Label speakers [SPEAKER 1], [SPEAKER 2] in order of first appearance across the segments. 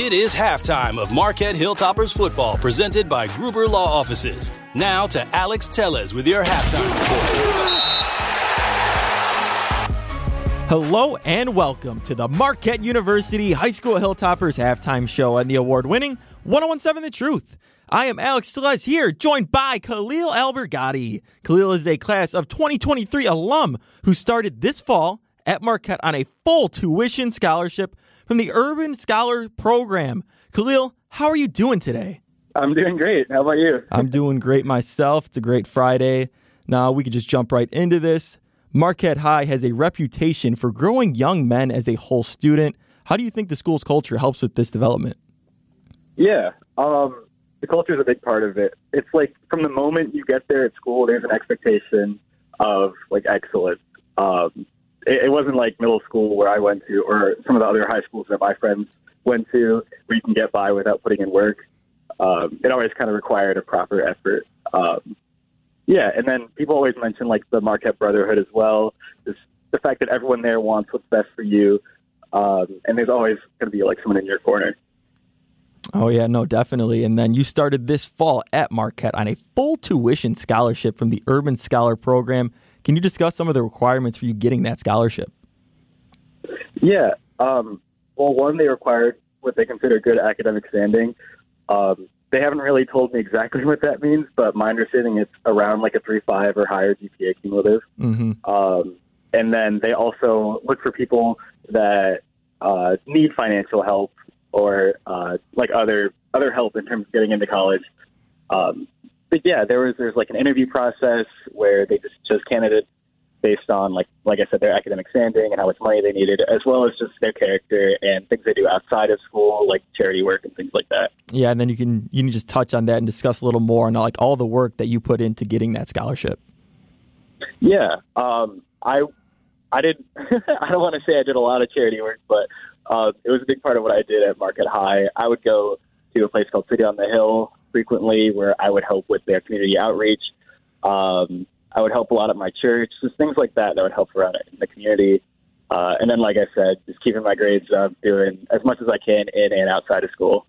[SPEAKER 1] It is halftime of Marquette Hilltoppers football presented by Gruber Law Offices. Now to Alex Tellez with your halftime report.
[SPEAKER 2] Hello and welcome to the Marquette University High School Hilltoppers halftime show and the award winning 1017 The Truth. I am Alex Tellez here, joined by Khalil Albergottie. Khalil is a class of 2023 alum who started this fall at Marquette on a full tuition scholarship from the Urban Scholar Program. Khalil, how are you doing today?
[SPEAKER 3] I'm doing great. How about you?
[SPEAKER 2] I'm doing great myself. It's a great Friday. Now we could just jump right into this. Marquette High has a reputation for growing young men as a whole student. How do you think the school's culture helps with this development?
[SPEAKER 3] Yeah, um, the culture is a big part of it. It's like from the moment you get there at school, there's an expectation of like excellence. Um, it, it wasn't like middle school where I went to, or some of the other high schools that my friends went to, where you can get by without putting in work. Um, it always kind of required a proper effort. Um, yeah, and then people always mention like the Marquette Brotherhood as well. Just the fact that everyone there wants what's best for you, um, and there's always going to be like someone in your corner.
[SPEAKER 2] Oh, yeah, no, definitely. And then you started this fall at Marquette on a full tuition scholarship from the Urban Scholar Program. Can you discuss some of the requirements for you getting that scholarship?
[SPEAKER 3] Yeah. Um, well, one, they required what they consider good academic standing. Um, they haven't really told me exactly what that means, but my understanding it's around like a three five or higher GPA cumulative.
[SPEAKER 2] Mm-hmm.
[SPEAKER 3] Um, and then they also look for people that uh, need financial help or uh, like other other help in terms of getting into college. Um, but yeah, there was there's like an interview process where they just chose candidates based on like like I said their academic standing and how much money they needed, as well as just their character and things they do outside of school, like charity work and things like that.
[SPEAKER 2] Yeah, and then you can you can just touch on that and discuss a little more on like all the work that you put into getting that scholarship.
[SPEAKER 3] Yeah, um, I I did. I don't want to say I did a lot of charity work, but uh, it was a big part of what I did at Marquette High. I would go to a place called City on the Hill frequently, where I would help with their community outreach. Um, I would help a lot at my church, just things like that that would help around in the community. Uh, and then, like I said, just keeping my grades up, doing as much as I can in and outside of school.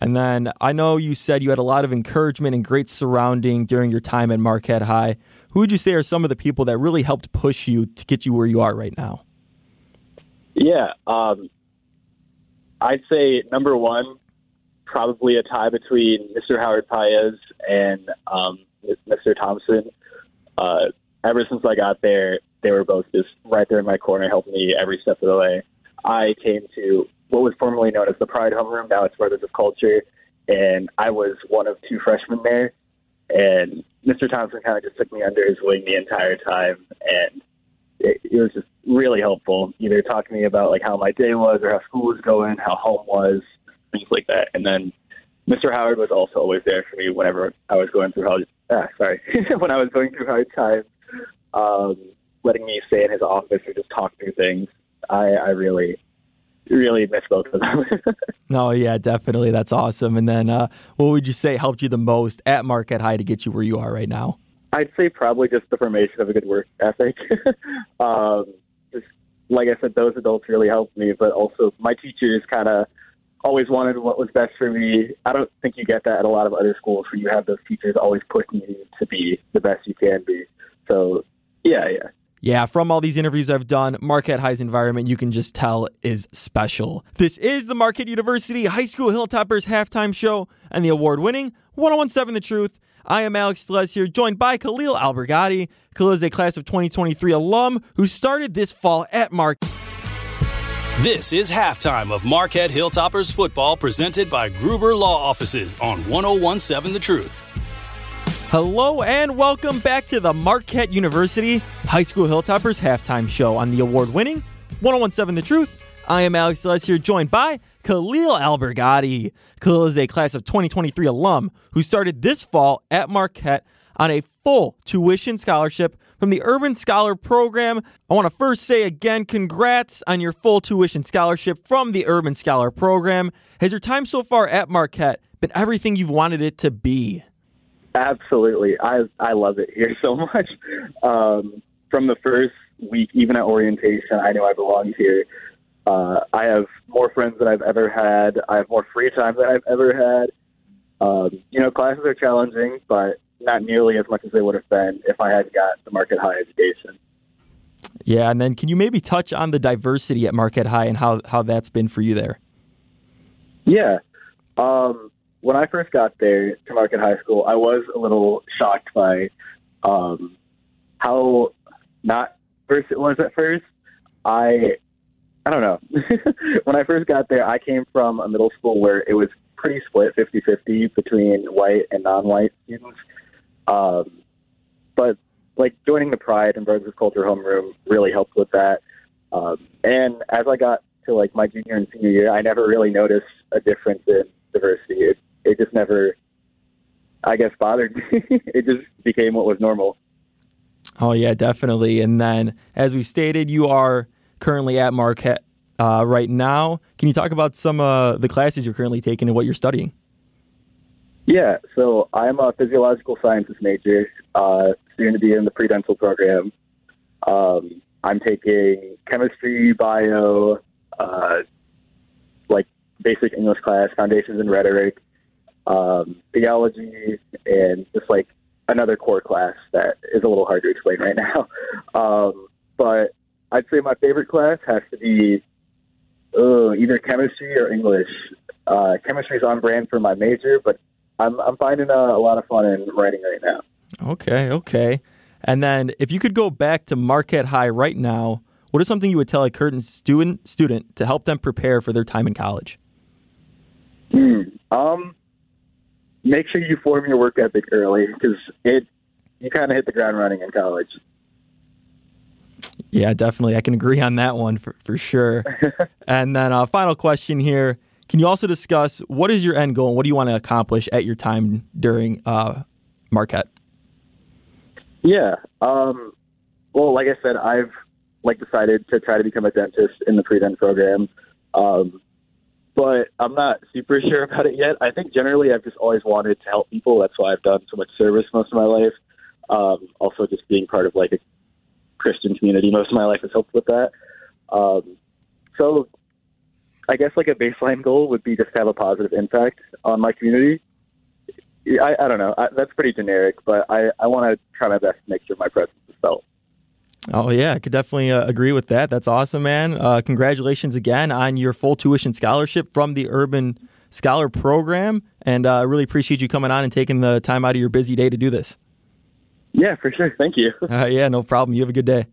[SPEAKER 2] And then I know you said you had a lot of encouragement and great surrounding during your time at Marquette High. Who would you say are some of the people that really helped push you to get you where you are right now?
[SPEAKER 3] Yeah, um, I'd say number one, probably a tie between Mr. Howard Paez and um, Mr. Thompson. Uh, ever since I got there, they were both just right there in my corner, helping me every step of the way. I came to what was formerly known as the Pride Homeroom. Now it's Brothers of Culture, and I was one of two freshmen there. And Mr. Thompson kind of just took me under his wing the entire time, and it, it was just really helpful. Either talking to me about like how my day was, or how school was going, how home was, things like that. And then Mr. Howard was also always there for me whenever I was going through hard. Ah, sorry, when I was going through hard times, um, letting me stay in his office or just talk through things. I, I really, really miss both of them.
[SPEAKER 2] no, yeah, definitely. That's awesome. And then, uh, what would you say helped you the most at Marquette High to get you where you are right now?
[SPEAKER 3] I'd say probably just the formation of a good work ethic. um, just like I said, those adults really helped me, but also my teachers kind of always wanted what was best for me. I don't think you get that at a lot of other schools where you have those teachers always pushing you to be the best you can be. So, yeah, yeah.
[SPEAKER 2] Yeah, from all these interviews I've done, Marquette High's environment, you can just tell, is special. This is the Marquette University High School Hilltoppers halftime show and the award winning 1017 The Truth. I am Alex Tellez here, joined by Khalil Albergottie. Khalil is a class of 2023 alum who started this fall at Marquette.
[SPEAKER 1] This is halftime of Marquette Hilltoppers football presented by Gruber Law Offices on 1017 The Truth.
[SPEAKER 2] Hello and welcome back to the Marquette University High School Hilltoppers halftime show on the award winning 1017 The Truth. I am Alex Tellez here, joined by Khalil Albergottie. Khalil is a class of 2023 alum who started this fall at Marquette on a full tuition scholarship from the Urban Scholar Program. I want to first say again, congrats on your full tuition scholarship from the Urban Scholar Program. Has your time so far at Marquette been everything you've wanted it to be?
[SPEAKER 3] Absolutely. I I love it here so much. Um, from the first week, even at orientation, I knew I belonged here. Uh, I have more friends than I've ever had. I have more free time than I've ever had. Um, you know, classes are challenging, but not nearly as much as they would have been if I had got the Marquette High education.
[SPEAKER 2] Yeah, and then can you maybe touch on the diversity at Marquette High and how, how that's been for you there?
[SPEAKER 3] Yeah. Um, when I first got there to Marquette High School, I was a little shocked by um, how not diverse it was at first. I I don't know. when I first got there, I came from a middle school where it was pretty split 50-50 between white and non-white students. Um, but like joining the Pride and Brothers Culture homeroom really helped with that. Um, and as I got to like my junior and senior year, I never really noticed a difference in diversity. It, it just never, I guess, bothered me. it just became what was normal.
[SPEAKER 2] Oh yeah, definitely. And then, as we stated, you are currently at Marquette uh, right now. Can you talk about some uh, the classes you're currently taking and what you're studying?
[SPEAKER 3] Yeah, so I'm a physiological sciences major, uh, soon to be in the pre-dental program. Um, I'm taking chemistry, bio, uh, like basic English class, foundations in rhetoric, um, theology, and just like another core class that is a little hard to explain right now. Um, but I'd say my favorite class has to be uh, either chemistry or English. Uh, chemistry is on brand for my major, but I'm I'm finding a, a lot of fun in writing right now.
[SPEAKER 2] Okay, okay. And then if you could go back to Marquette High right now, what is something you would tell a current student student to help them prepare for their time in college?
[SPEAKER 3] Hmm. Um, make sure you form your work ethic early because it you kind of hit the ground running in college.
[SPEAKER 2] Yeah, definitely. I can agree on that one for, for sure. and then a uh, final question here. Can you also discuss what is your end goal and what do you want to accomplish at your time during uh, Marquette?
[SPEAKER 3] Yeah. Um, well, like I said, I've like decided to try to become a dentist in the pre-dent program. Um, but I'm not super sure about it yet. I think generally I've just always wanted to help people. That's why I've done so much service most of my life. Um, also, just being part of like a Christian community most of my life has helped with that. Um, so I guess like a baseline goal would be just to have a positive impact on my community. I, I don't know. I, that's pretty generic, but I, I want to try my best to make sure my presence is felt.
[SPEAKER 2] Oh yeah, I could definitely uh, agree with that. That's awesome, man. Uh, congratulations again on your full tuition scholarship from the Urban Scholar Program, and I uh, really appreciate you coming on and taking the time out of your busy day to do this.
[SPEAKER 3] Yeah, for sure. Thank you.
[SPEAKER 2] Uh, yeah, no problem. You have a good day.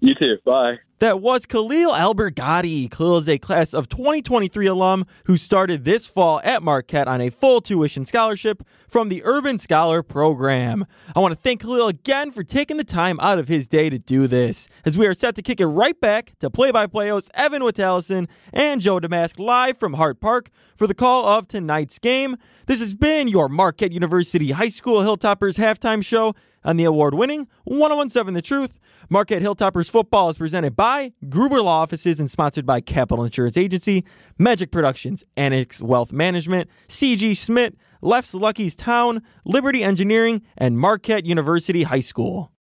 [SPEAKER 3] You too. Bye.
[SPEAKER 2] That was Khalil Albergottie. Khalil is a class of 2023 alum who started this fall at Marquette on a full tuition scholarship from the Urban Scholar Program. I want to thank Khalil again for taking the time out of his day to do this, as we are set to kick it right back to play-by-play hosts Evan Witalison and Joe Damask live from Hart Park for the call of tonight's game. This has been your Marquette University High School Hilltoppers halftime show on the award-winning 1017 The Truth. Marquette Hilltoppers football is presented by Gruber Law Offices and sponsored by Capital Insurance Agency, Magic Productions, Annex Wealth Management, CG Schmidt, Leff's Lucky's Town, Liberty Engineering, and Marquette University High School.